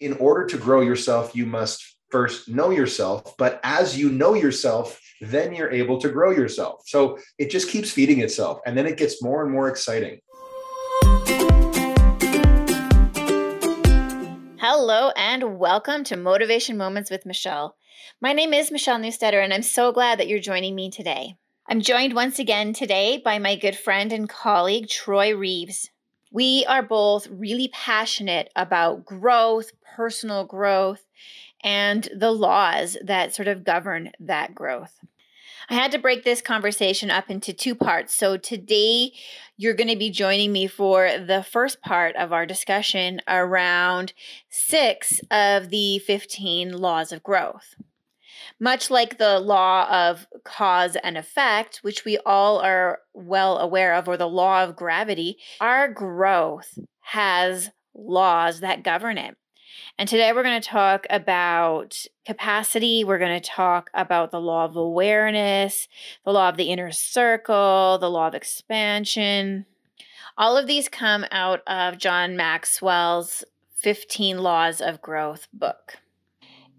in order to grow yourself, you must first know yourself. But as you know yourself, then you're able to grow yourself. So it just keeps feeding itself. And then it gets more and more exciting. Hello, and welcome to Motivation Moments with Michelle. My name is Michelle Newstetter, and I'm so glad that you're joining me today. I'm joined once again today by my good friend and colleague, Troy Reeves. We are both really passionate about growth, personal growth, and the laws that sort of govern that growth. I had to break this conversation up into two parts. So today you're going to be joining me for the first part of our discussion around six of the 15 laws of growth. Much like the law of cause and effect, which we all are well aware of, or the law of gravity, our growth has laws that govern it. And today we're going to talk about capacity. We're going to talk about the law of awareness, the law of the inner circle, the law of expansion. All of these come out of John Maxwell's 15 Laws of Growth book.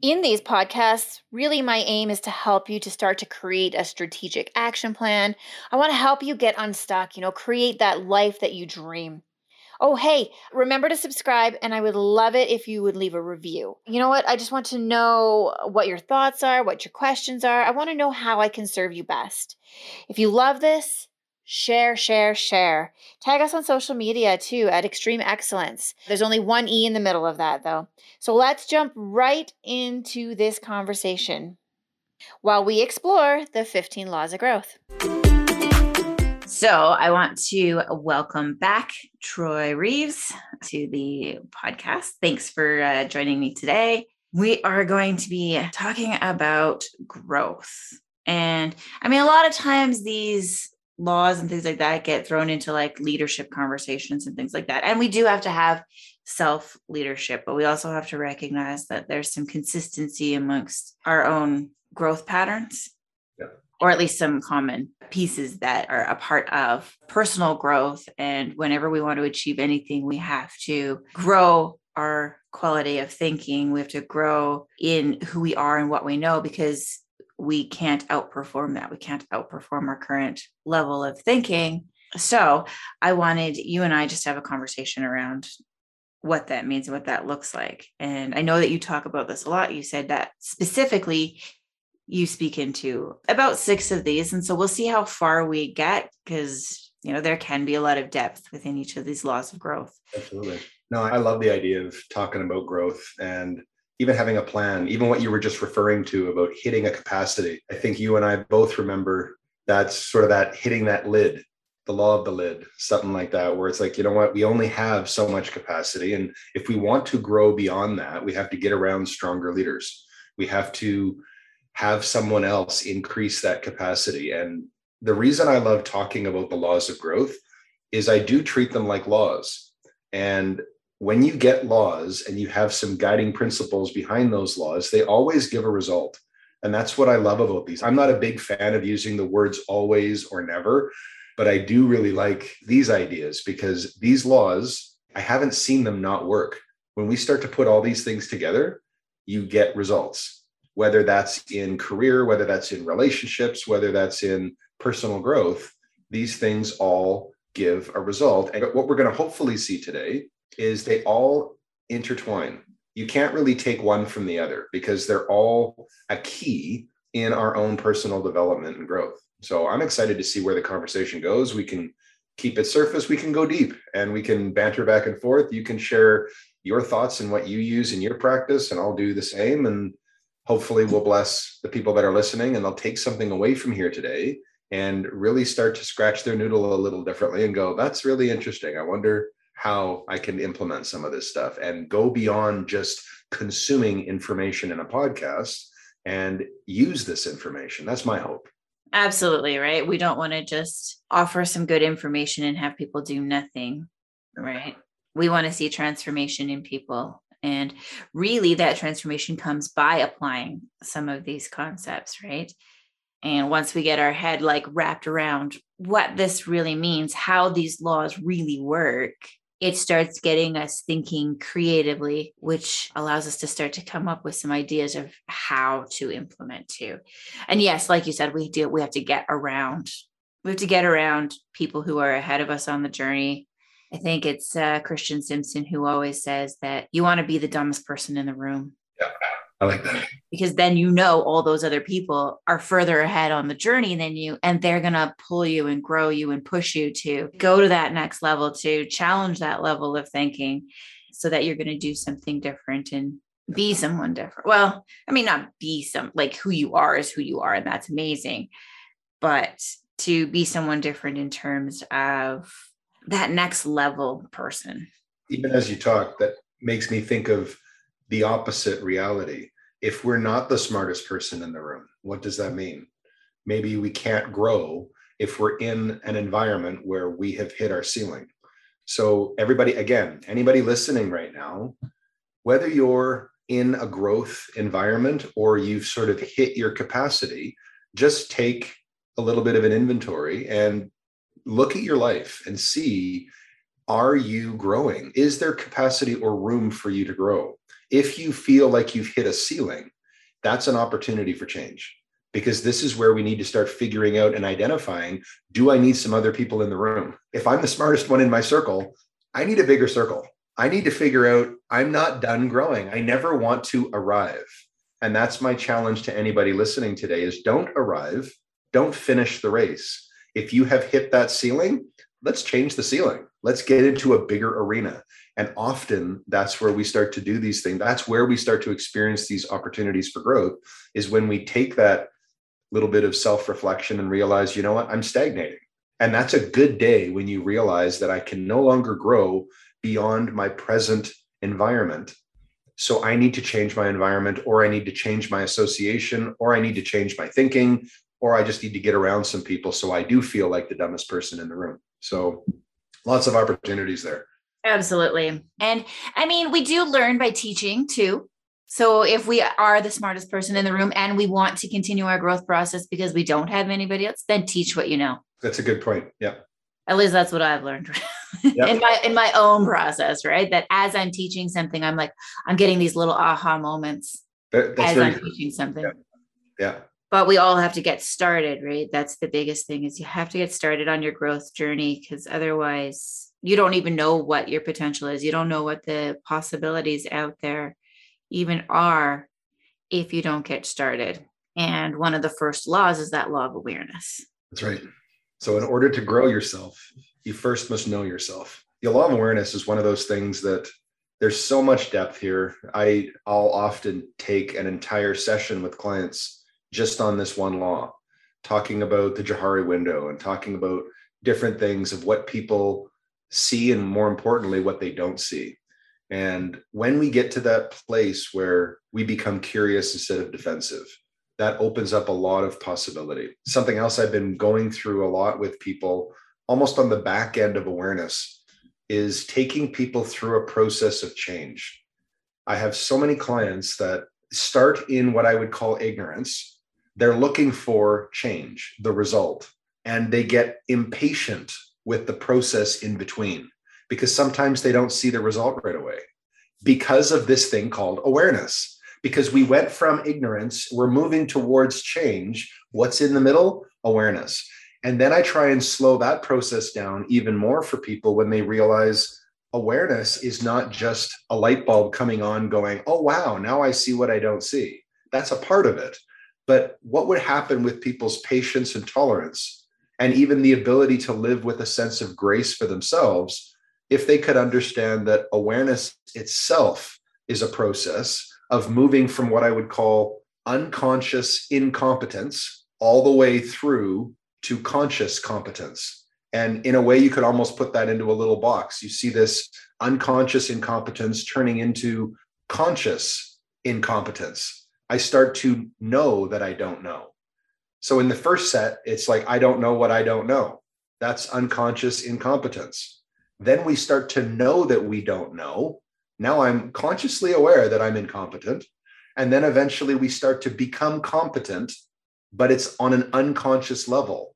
In these podcasts, really my aim is to help you to start to create a strategic action plan. I want to help you get unstuck, you know, create that life that you dream. Oh, hey, remember to subscribe, and I would love it if you would leave a review. You know what? I just want to know what your thoughts are, what your questions are. I want to know how I can serve you best. If you love this, share, share, share. Tag us on social media too at Extreme Excellence. There's only one E in the middle of that though. So let's jump right into this conversation while we explore the 15 laws of growth. So, I want to welcome back Troy Reeves to the podcast. Thanks for uh, joining me today. We are going to be talking about growth. And I mean, a lot of times these laws and things like that get thrown into like leadership conversations and things like that. And we do have to have self leadership, but we also have to recognize that there's some consistency amongst our own growth patterns or at least some common pieces that are a part of personal growth. And whenever we want to achieve anything, we have to grow our quality of thinking. We have to grow in who we are and what we know because we can't outperform that. We can't outperform our current level of thinking. So I wanted you and I just to have a conversation around what that means and what that looks like. And I know that you talk about this a lot. You said that specifically you speak into about six of these. And so we'll see how far we get because, you know, there can be a lot of depth within each of these laws of growth. Absolutely. No, I love the idea of talking about growth and even having a plan, even what you were just referring to about hitting a capacity. I think you and I both remember that's sort of that hitting that lid, the law of the lid, something like that, where it's like, you know what, we only have so much capacity. And if we want to grow beyond that, we have to get around stronger leaders. We have to have someone else increase that capacity. And the reason I love talking about the laws of growth is I do treat them like laws. And when you get laws and you have some guiding principles behind those laws, they always give a result. And that's what I love about these. I'm not a big fan of using the words always or never, but I do really like these ideas because these laws, I haven't seen them not work. When we start to put all these things together, you get results whether that's in career, whether that's in relationships, whether that's in personal growth, these things all give a result. And what we're going to hopefully see today is they all intertwine. You can't really take one from the other because they're all a key in our own personal development and growth. So I'm excited to see where the conversation goes. We can keep it surface, we can go deep and we can banter back and forth. You can share your thoughts and what you use in your practice, and I'll do the same. And hopefully we'll bless the people that are listening and they'll take something away from here today and really start to scratch their noodle a little differently and go that's really interesting i wonder how i can implement some of this stuff and go beyond just consuming information in a podcast and use this information. That's my hope. Absolutely right? We don't want to just offer some good information and have people do nothing right? We want to see transformation in people. And really, that transformation comes by applying some of these concepts, right? And once we get our head like wrapped around what this really means, how these laws really work, it starts getting us thinking creatively, which allows us to start to come up with some ideas of how to implement too. And yes, like you said, we do we have to get around we have to get around people who are ahead of us on the journey. I think it's uh, Christian Simpson who always says that you want to be the dumbest person in the room. Yeah, I like that. Because then you know all those other people are further ahead on the journey than you, and they're going to pull you and grow you and push you to go to that next level, to challenge that level of thinking so that you're going to do something different and be someone different. Well, I mean, not be some like who you are is who you are, and that's amazing. But to be someone different in terms of that next level person. Even as you talk, that makes me think of the opposite reality. If we're not the smartest person in the room, what does that mean? Maybe we can't grow if we're in an environment where we have hit our ceiling. So, everybody, again, anybody listening right now, whether you're in a growth environment or you've sort of hit your capacity, just take a little bit of an inventory and look at your life and see are you growing? Is there capacity or room for you to grow? If you feel like you've hit a ceiling, that's an opportunity for change because this is where we need to start figuring out and identifying do I need some other people in the room? If I'm the smartest one in my circle, I need a bigger circle. I need to figure out I'm not done growing. I never want to arrive. And that's my challenge to anybody listening today is don't arrive don't finish the race. If you have hit that ceiling, let's change the ceiling. Let's get into a bigger arena. And often that's where we start to do these things. That's where we start to experience these opportunities for growth is when we take that little bit of self reflection and realize, you know what, I'm stagnating. And that's a good day when you realize that I can no longer grow beyond my present environment. So I need to change my environment, or I need to change my association, or I need to change my thinking, or I just need to get around some people so I do feel like the dumbest person in the room. So lots of opportunities there. Absolutely. And I mean, we do learn by teaching too. So if we are the smartest person in the room and we want to continue our growth process because we don't have anybody else, then teach what you know. That's a good point. Yeah. At least that's what I've learned yep. in my in my own process, right? That as I'm teaching something, I'm like, I'm getting these little aha moments that, as I'm teaching something. Yeah. yeah but we all have to get started right that's the biggest thing is you have to get started on your growth journey because otherwise you don't even know what your potential is. You don't know what the possibilities out there even are if you don't get started. And one of the first laws is that law of awareness. That's right. So in order to grow yourself you first must know yourself. The law of awareness is one of those things that there's so much depth here. I i'll often take an entire session with clients just on this one law, talking about the Johari window and talking about different things of what people see and more importantly, what they don't see. And when we get to that place where we become curious instead of defensive, that opens up a lot of possibility. Something else I've been going through a lot with people, almost on the back end of awareness, is taking people through a process of change. I have so many clients that start in what I would call ignorance they're looking for change, the result, and they get impatient with the process in between because sometimes they don't see the result right away because of this thing called awareness. Because we went from ignorance, we're moving towards change. What's in the middle? Awareness. And then I try and slow that process down even more for people when they realize awareness is not just a light bulb coming on going, oh, wow, now I see what I don't see. That's a part of it. But what would happen with people's patience and tolerance, and even the ability to live with a sense of grace for themselves, if they could understand that awareness itself is a process of moving from what I would call unconscious incompetence all the way through to conscious competence. And in a way, you could almost put that into a little box. You see this unconscious incompetence turning into conscious incompetence I start to know that I don't know. So in the first set, it's like, I don't know what I don't know. That's unconscious incompetence. Then we start to know that we don't know. Now I'm consciously aware that I'm incompetent. And then eventually we start to become competent, but it's on an unconscious level.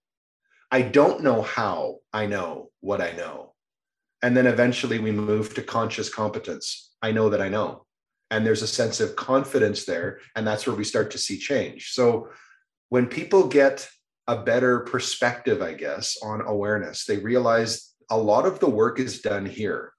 I don't know how I know what I know. And then eventually we move to conscious competence. I know that I know. And there's a sense of confidence there. And that's where we start to see change. So when people get a better perspective, I guess, on awareness, they realize a lot of the work is done here.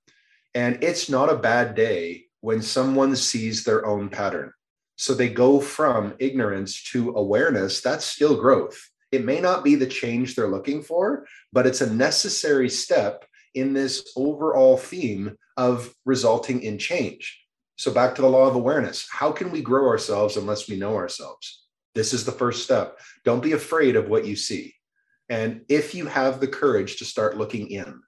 And it's not a bad day when someone sees their own pattern. So they go from ignorance to awareness. That's still growth. It may not be the change they're looking for, but it's a necessary step in this overall theme of resulting in change. So, back to the law of awareness how can we grow ourselves unless we know ourselves? This is the first step. Don't be afraid of what you see. And if you have the courage to start looking in,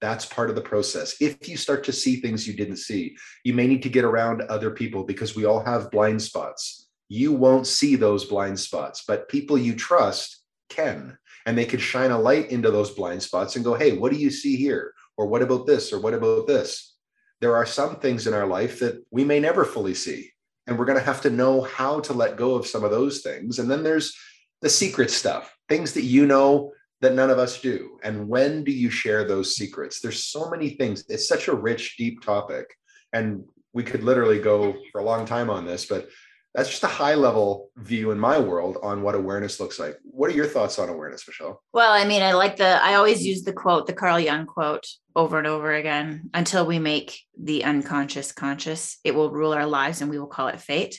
that's part of the process. If you start to see things you didn't see, you may need to get around other people because we all have blind spots. You won't see those blind spots, but people you trust can. And they could shine a light into those blind spots and go, hey, what do you see here? Or what about this? Or what about this? There are some things in our life that we may never fully see. And we're going to have to know how to let go of some of those things. And then there's the secret stuff, things that you know that none of us do. And when do you share those secrets? There's so many things. It's such a rich, deep topic. And we could literally go for a long time on this, but that's just a high level view in my world on what awareness looks like. What are your thoughts on awareness, Michelle? Well, I mean, I like the, I always use the quote, the Carl Jung quote over and over again until we make the unconscious conscious, it will rule our lives and we will call it fate.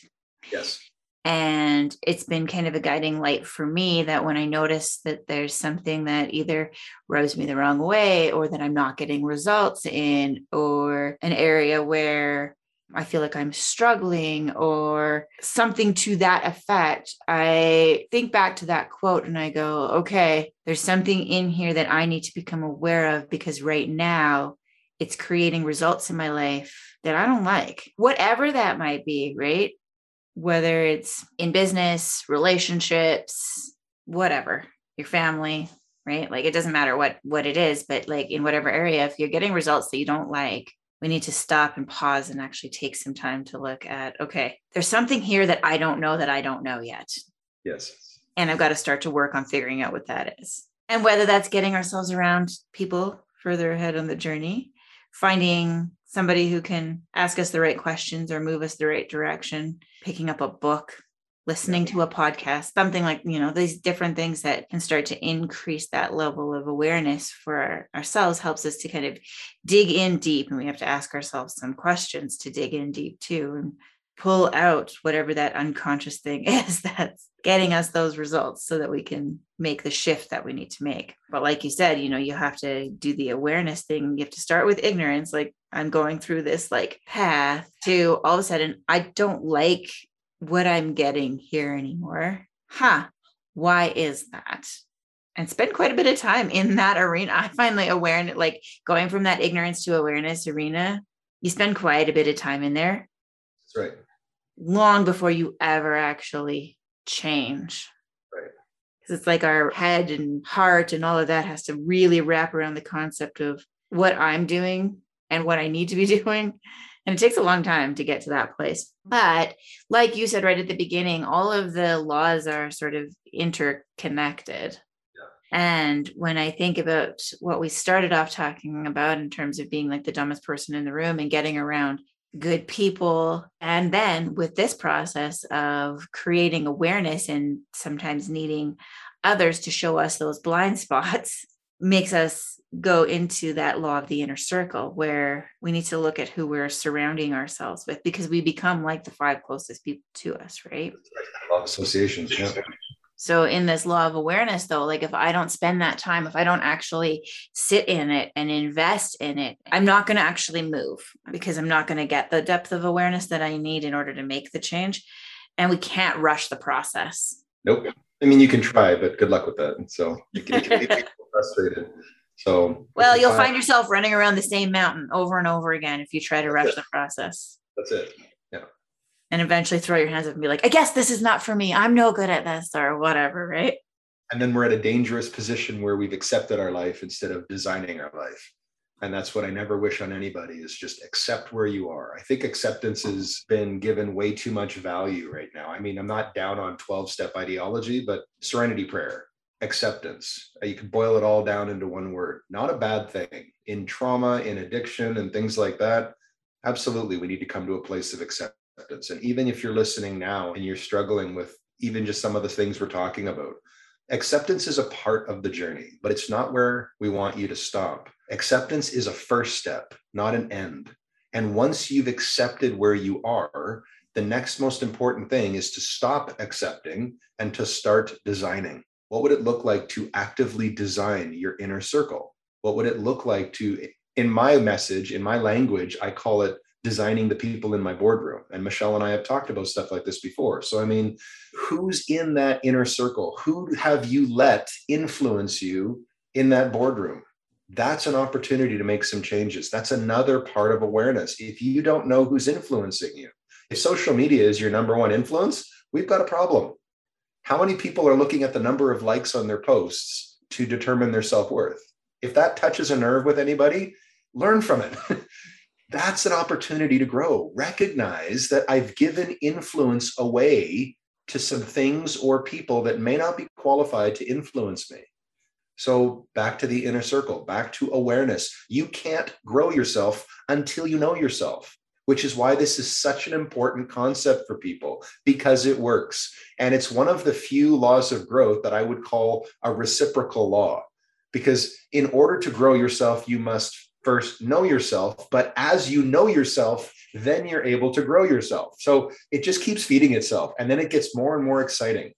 Yes. And it's been kind of a guiding light for me that when I notice that there's something that either rubs me the wrong way or that I'm not getting results in, or an area where I feel like I'm struggling or something to that effect, I think back to that quote and I go, okay, there's something in here that I need to become aware of because right now it's creating results in my life that I don't like, whatever that might be, right? Whether it's in business, relationships, whatever, your family, right? Like it doesn't matter what what it is, but like in whatever area if you're getting results that you don't like, we need to stop and pause and actually take some time to look at okay there's something here that i don't know that i don't know yet. Yes. And i've got to start to work on figuring out what that is. And whether that's getting ourselves around people further ahead on the journey finding somebody who can ask us the right questions or move us the right direction picking up a book listening to a podcast, something like, you know, these different things that can start to increase that level of awareness for our, ourselves helps us to kind of dig in deep. And we have to ask ourselves some questions to dig in deep too and pull out whatever that unconscious thing is that's getting us those results so that we can make the shift that we need to make. But like you said, you know, you have to do the awareness thing. You have to start with ignorance. Like I'm going through this like path to all of a sudden, I don't like what I'm getting here anymore. Huh. Why is that? And spend quite a bit of time in that arena. I find like awareness, like going from that ignorance to awareness arena, you spend quite a bit of time in there. That's right. Long before you ever actually change. Right. Because it's like our head and heart and all of that has to really wrap around the concept of what I'm doing and what I need to be doing and it takes a long time to get to that place. Mm-hmm. But like you said right at the beginning, all of the laws are sort of interconnected. And when I think about what we started off talking about in terms of being like the dumbest person in the room and getting around good people, and then with this process of creating awareness and sometimes needing others to show us those blind spots, makes us go into that law of the inner circle where we need to look at who we're surrounding ourselves with because we become like the five closest people to us, right? Law of associations. Yeah. So, in this law of awareness, though, like if I don't spend that time, if I don't actually sit in it and invest in it, I'm not going to actually move because I'm not going to get the depth of awareness that I need in order to make the change. And we can't rush the process. Nope. I mean, you can try, but good luck with that. And so, you can, you can frustrated. So well, you'll find yourself running around the same mountain over and over again if you try to rush the process. That's it. Yeah. And eventually throw your hands up and be like, I guess this is not for me. I'm no good at this or whatever, right? And then we're at a dangerous position where we've accepted our life instead of designing our life. And that's what I never wish on anybody is just accept where you are. I think acceptance has been given way too much value right now. I mean, I'm not down on 12 step ideology, but serenity prayer acceptance. Uh, you can boil it all down into one word. Not a bad thing. In trauma, in addiction, and things like that, absolutely, we need to come to a place of acceptance. And even if you're listening now and you're struggling with even just some of the things we're talking about, acceptance is a part of the journey, but it's not where we want you to stop. Acceptance is a first step, not an end. And once you've accepted where you are, the next most important thing is to stop accepting and to start designing. What would it look like to actively design your inner circle? What would it look like to, in my message, in my language, I call it designing the people in my boardroom. And Michelle and I have talked about stuff like this before. So, I mean, who's in that inner circle? Who have you let influence you in that boardroom? That's an opportunity to make some changes. That's another part of awareness. If you don't know who's influencing you, if social media is your number one influence, we've got a problem. How many people are looking at the number of likes on their posts to determine their self worth? If that touches a nerve with anybody, learn from it. That's an opportunity to grow. Recognize that I've given influence away to some things or people that may not be qualified to influence me. So, back to the inner circle, back to awareness. You can't grow yourself until you know yourself which is why this is such an important concept for people because it works. And it's one of the few laws of growth that I would call a reciprocal law. Because in order to grow yourself, you must first know yourself. But as you know yourself, then you're able to grow yourself. So it just keeps feeding itself. And then it gets more and more exciting.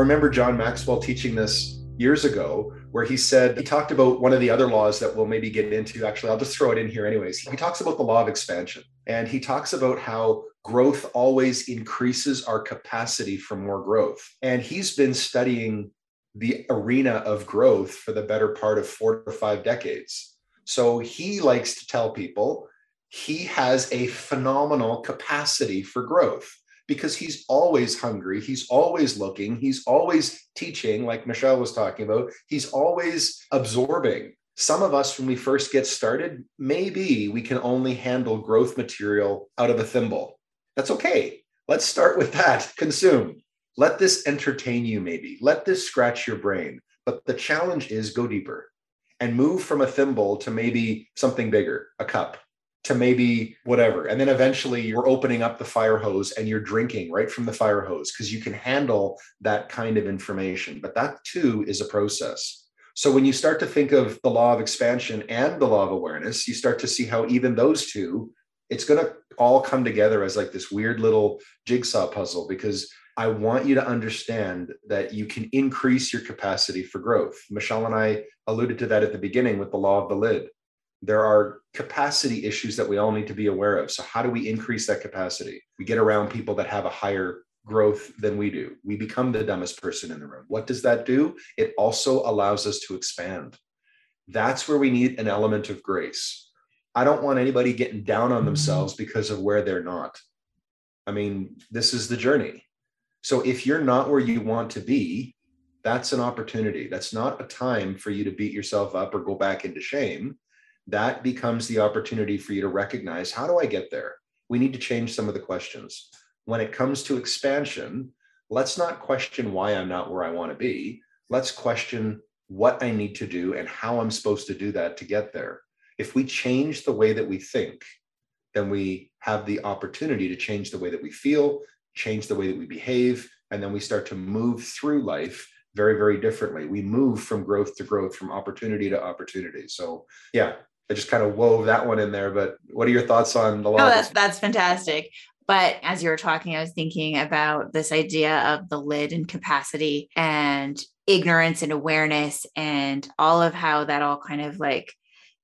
Remember John Maxwell teaching this years ago, where he said, he talked about one of the other laws that we'll maybe get into. Actually, I'll just throw it in here, anyways. He talks about the law of expansion, and he talks about how growth always increases our capacity for more growth. And he's been studying the arena of growth for the better part of four to five decades. So he likes to tell people he has a phenomenal capacity for growth because he's always hungry. He's always looking. He's always teaching, like Michelle was talking about. He's always absorbing. Some of us, when we first get started, maybe we can only handle growth material out of a thimble. That's okay. Let's start with that. Consume. Let this entertain you, maybe. Let this scratch your brain. But the challenge is go deeper and move from a thimble to maybe something bigger, a cup, to maybe whatever. And then eventually you're opening up the fire hose and you're drinking right from the fire hose because you can handle that kind of information. But that too is a process. So when you start to think of the law of expansion and the law of awareness, you start to see how even those two, it's going to all come together as like this weird little jigsaw puzzle because I want you to understand that you can increase your capacity for growth. Michelle and I alluded to that at the beginning with the law of the lid there are capacity issues that we all need to be aware of. So, how do we increase that capacity? We get around people that have a higher growth than we do. We become the dumbest person in the room. What does that do? It also allows us to expand. That's where we need an element of grace. I don't want anybody getting down on themselves because of where they're not. I mean, this is the journey. So, if you're not where you want to be, that's an opportunity. That's not a time for you to beat yourself up or go back into shame that becomes the opportunity for you to recognize how do I get there? We need to change some of the questions. When it comes to expansion, let's not question why I'm not where I want to be. Let's question what I need to do and how I'm supposed to do that to get there. If we change the way that we think, then we have the opportunity to change the way that we feel, change the way that we behave, and then we start to move through life very, very differently. We move from growth to growth, from opportunity to opportunity. So, yeah, I just kind of wove that one in there. But what are your thoughts on the law? Oh, that's that's fantastic. But as you were talking, I was thinking about this idea of the lid and capacity and ignorance and awareness and all of how that all kind of like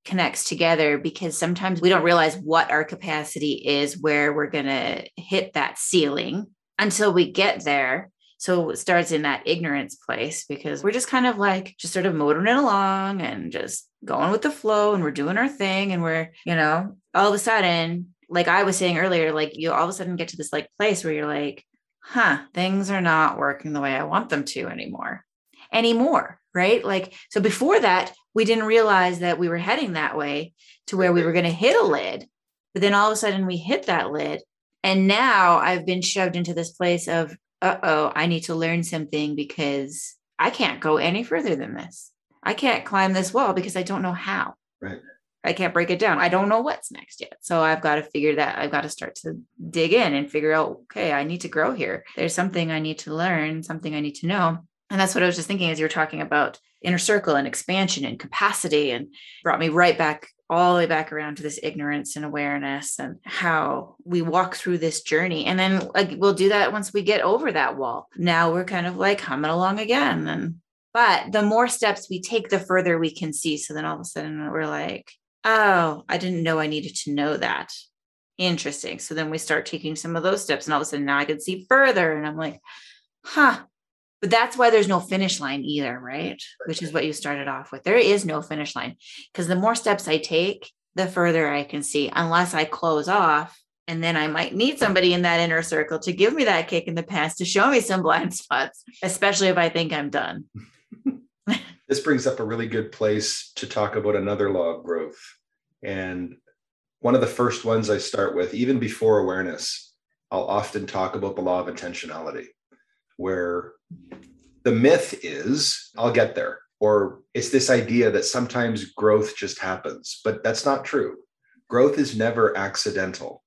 connects together because sometimes we don't realize what our capacity is, where we're going to hit that ceiling until we get there. So it starts in that ignorance place because we're just kind of like just sort of motoring it along and just going with the flow and we're doing our thing. And we're, you know, all of a sudden, like I was saying earlier, like you all of a sudden get to this like place where you're like, huh, things are not working the way I want them to anymore. Anymore. Right. Like, so before that, we didn't realize that we were heading that way to where we were going to hit a lid. But then all of a sudden we hit that lid. And now I've been shoved into this place of, uh oh, I need to learn something because I can't go any further than this. I can't climb this wall because I don't know how. Right. I can't break it down. I don't know what's next yet. So I've got to figure that I've got to start to dig in and figure out, okay, I need to grow here. There's something I need to learn, something I need to know. And that's what I was just thinking as you were talking about inner circle and expansion and capacity and brought me right back all the way back around to this ignorance and awareness and how we walk through this journey. And then like we'll do that once we get over that wall. Now we're kind of like humming along again. And but the more steps we take, the further we can see. So then all of a sudden we're like, oh, I didn't know I needed to know that. Interesting. So then we start taking some of those steps, and all of a sudden now I can see further. And I'm like, huh. But that's why there's no finish line either, right? Which is what you started off with. There is no finish line because the more steps I take, the further I can see, unless I close off. And then I might need somebody in that inner circle to give me that kick in the pants to show me some blind spots, especially if I think I'm done. this brings up a really good place to talk about another law of growth. And one of the first ones I start with, even before awareness, I'll often talk about the law of intentionality, where the myth is I'll get there, or it's this idea that sometimes growth just happens, but that's not true. Growth is never accidental,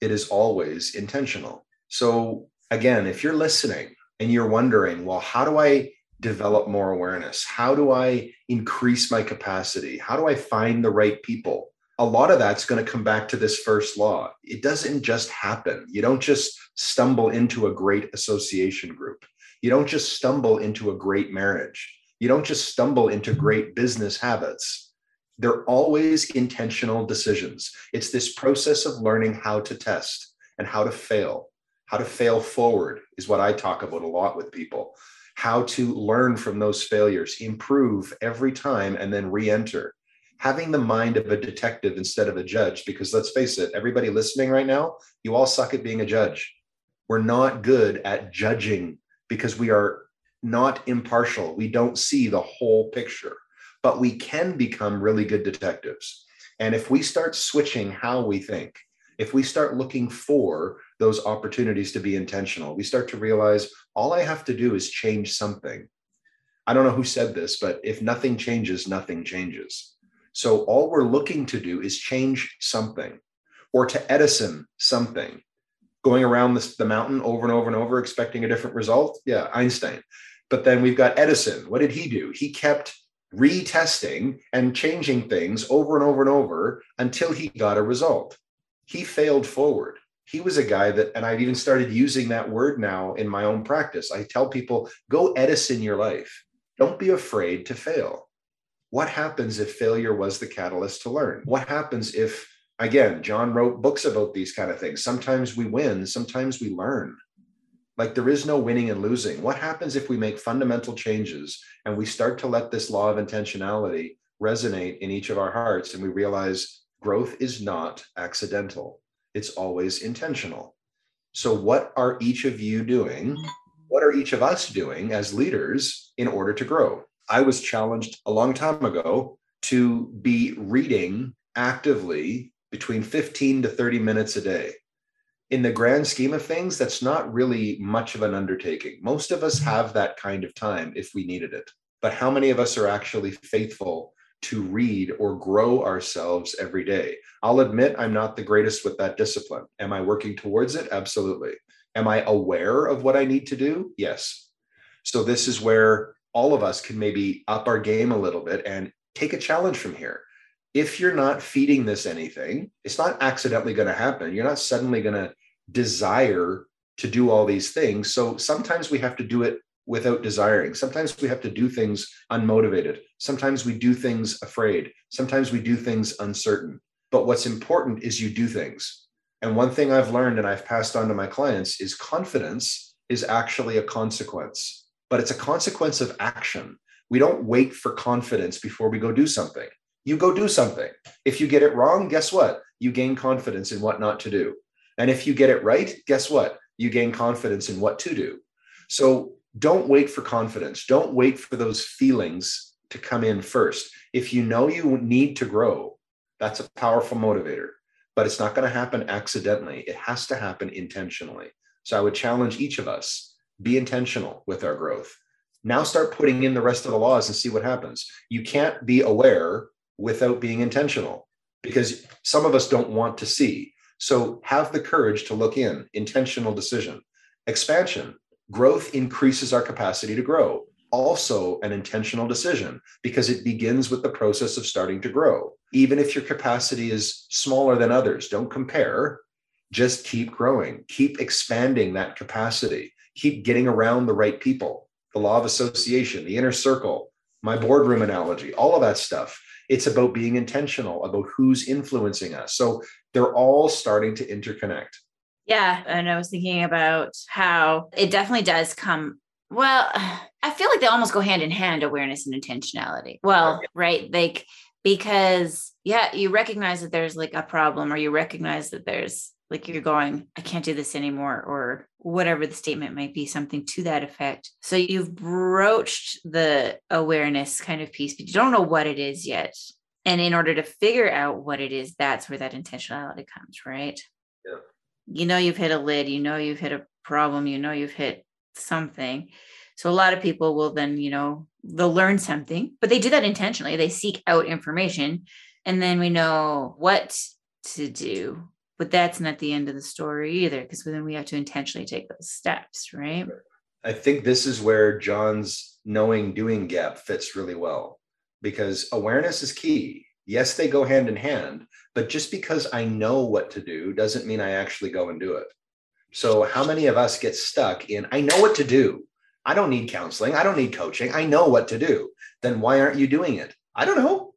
it is always intentional. So, again, if you're listening and you're wondering, well, how do I develop more awareness? How do I increase my capacity? How do I find the right people? A lot of that's going to come back to this first law. It doesn't just happen. You don't just stumble into a great association group. You don't just stumble into a great marriage. You don't just stumble into great business habits. They're always intentional decisions. It's this process of learning how to test and how to fail. How to fail forward is what I talk about a lot with people how to learn from those failures, improve every time, and then re enter. Having the mind of a detective instead of a judge, because let's face it, everybody listening right now, you all suck at being a judge. We're not good at judging because we are not impartial. We don't see the whole picture, but we can become really good detectives. And if we start switching how we think, if we start looking for those opportunities to be intentional, we start to realize all I have to do is change something. I don't know who said this, but if nothing changes, nothing changes. So all we're looking to do is change something or to Edison something. Going around this, the mountain over and over and over, expecting a different result. Yeah, Einstein. But then we've got Edison. What did he do? He kept retesting and changing things over and over and over until he got a result. He failed forward he was a guy that, and I've even started using that word now in my own practice. I tell people, go Edison your life. Don't be afraid to fail. What happens if failure was the catalyst to learn? What happens if, again, John wrote books about these kind of things. Sometimes we win, sometimes we learn. Like there is no winning and losing. What happens if we make fundamental changes and we start to let this law of intentionality resonate in each of our hearts and we realize growth is not accidental? it's always intentional. So, what are each of you doing? What are each of us doing as leaders in order to grow? I was challenged a long time ago to be reading actively between 15 to 30 minutes a day. In the grand scheme of things, that's not really much of an undertaking. Most of us have that kind of time if we needed it. but how many of us are actually faithful to read or grow ourselves every day? I'll admit I'm not the greatest with that discipline. Am I working towards it? Absolutely. Am I aware of what I need to do? Yes. So this is where all of us can maybe up our game a little bit and take a challenge from here. If you're not feeding this anything, it's not accidentally going to happen. You're not suddenly going to desire to do all these things. So sometimes we have to do it without desiring. Sometimes we have to do things unmotivated. Sometimes we do things afraid. Sometimes we do things uncertain. But what's important is you do things. And one thing I've learned and I've passed on to my clients is confidence is actually a consequence, but it's a consequence of action. We don't wait for confidence before we go do something. You go do something. If you get it wrong, guess what? You gain confidence in what not to do. And if you get it right, guess what? You gain confidence in what to do. So don't wait for confidence. Don't wait for those feelings to come in first. If you know you need to grow, that's a powerful motivator, but it's not going to happen accidentally. It has to happen intentionally. So I would challenge each of us be intentional with our growth. Now start putting in the rest of the laws and see what happens. You can't be aware without being intentional because some of us don't want to see. So have the courage to look in, intentional decision. Expansion, growth increases our capacity to grow. Also, an intentional decision because it begins with the process of starting to grow. Even if your capacity is smaller than others, don't compare. Just keep growing, keep expanding that capacity, keep getting around the right people, the law of association, the inner circle, my boardroom analogy, all of that stuff. It's about being intentional about who's influencing us. So they're all starting to interconnect. Yeah. And I was thinking about how it definitely does come. Well, I feel like they almost go hand in hand awareness and intentionality. Well, right. Like, because, yeah, you recognize that there's like a problem, or you recognize that there's like you're going, I can't do this anymore, or whatever the statement might be, something to that effect. So you've broached the awareness kind of piece, but you don't know what it is yet. And in order to figure out what it is, that's where that intentionality comes, right? Yeah you know you've hit a lid, you know you've hit a problem, you know you've hit something. So a lot of people will then, you know, they'll learn something, but they do that intentionally. They seek out information and then we know what to do. But that's not the end of the story either, because then we have to intentionally take those steps, right? I think this is where John's knowing doing gap fits really well because awareness is key. Yes, they go hand in hand, but just because I know what to do doesn't mean I actually go and do it. So, how many of us get stuck in, I know what to do. I don't need counseling. I don't need coaching. I know what to do. Then why aren't you doing it? I don't know.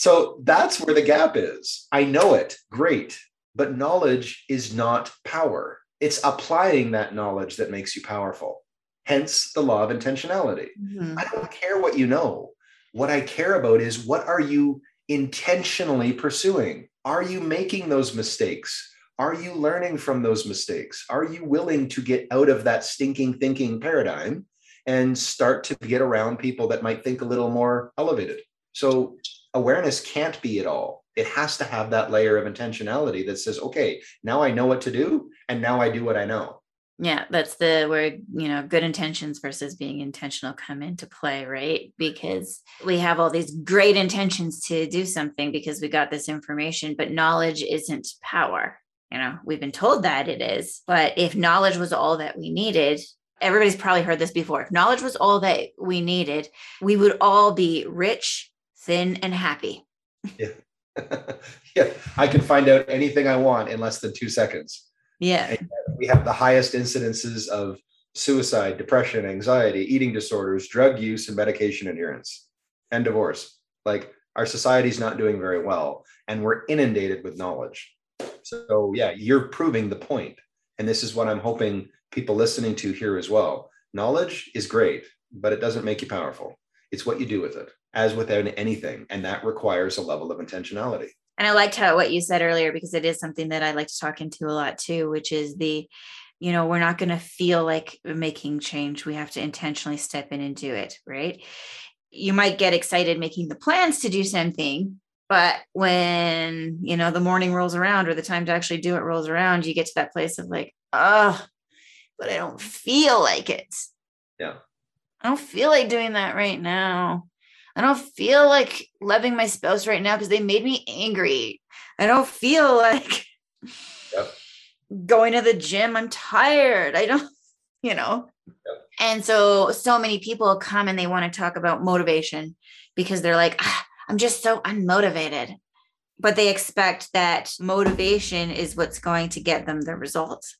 So, that's where the gap is. I know it. Great. But knowledge is not power. It's applying that knowledge that makes you powerful. Hence the law of intentionality. Mm-hmm. I don't care what you know. What I care about is what are you intentionally pursuing? Are you making those mistakes? Are you learning from those mistakes? Are you willing to get out of that stinking thinking paradigm and start to get around people that might think a little more elevated? So, awareness can't be it all. It has to have that layer of intentionality that says, okay, now I know what to do, and now I do what I know. Yeah that's the where you know good intentions versus being intentional come into play right? Because we have all these great intentions to do something because we got this information but knowledge isn't power. You know we've been told that it is but if knowledge was all that we needed everybody's probably heard this before if knowledge was all that we needed we would all be rich thin and happy yeah yeah i can find out anything i want in less than two seconds yeah. And we have the highest incidences of suicide, depression, anxiety, eating disorders, drug use, and medication adherence, and divorce. Like our society's not doing very well, and we're inundated with knowledge. So, yeah, you're proving the point. And this is what I'm hoping people listening to here as well. Knowledge is great, but it doesn't make you powerful. It's what you do with it, as with anything. And that requires a level of intentionality and I liked how what you said earlier because it is something that I like to talk into a lot too, which is the, you know, we're not going to feel like making change. We have to intentionally step in and do it, right? You might get excited making the plans to do something, but when, you know, the morning rolls around or the time to actually do it rolls around, you get to that place of like, oh, but I don't feel like it. Yeah. I don't feel like doing that right now. I don't feel like loving my spouse right now because they made me angry. I don't feel like yep. going to the gym. I'm tired. I don't, you know. Yep. And so, so many people come and they want to talk about motivation because they're like, ah, I'm just so unmotivated. But they expect that motivation is what's going to get them the results,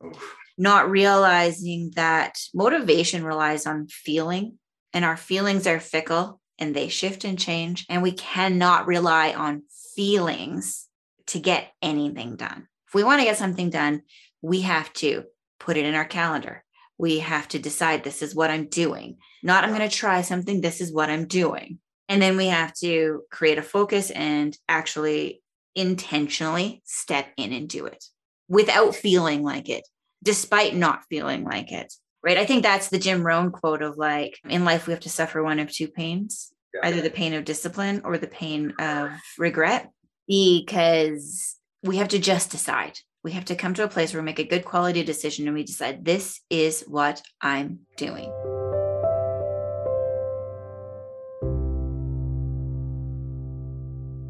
not realizing that motivation relies on feeling, and our feelings are fickle and they shift and change. And we cannot rely on feelings to get anything done. If we want to get something done, we have to put it in our calendar. We have to decide this is what I'm doing. Not I'm going to try something, this is what I'm doing. And then we have to create a focus and actually intentionally step in and do it without feeling like it, despite not feeling like it right? I think that's the Jim Rohn quote of like, in life, we have to suffer one of two pains yeah. either the pain of discipline or the pain of regret, because we have to just decide. We have to come to a place where we make a good quality decision and we decide, this is what I'm doing.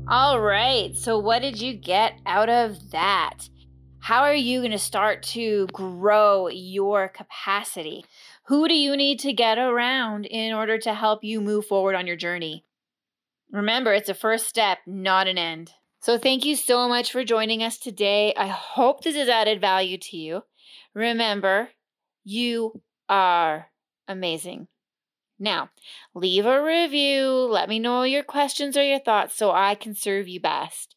All right. So, what did you get out of that? How are you going to start to grow your capacity? Who do you need to get around in order to help you move forward on your journey? Remember, it's a first step, not an end. So, thank you so much for joining us today. I hope this has added value to you. Remember, you are amazing. Now, leave a review. Let me know your questions or your thoughts so I can serve you best.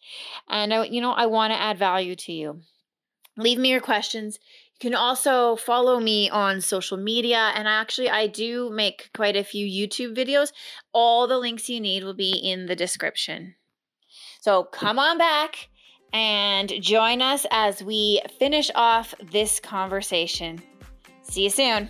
And, I, you know, I want to add value to you leave me your questions. You can also follow me on social media and actually i do make quite a few youtube videos. All the links you need will be in the description. So come on back and join us as we finish off this conversation. See you soon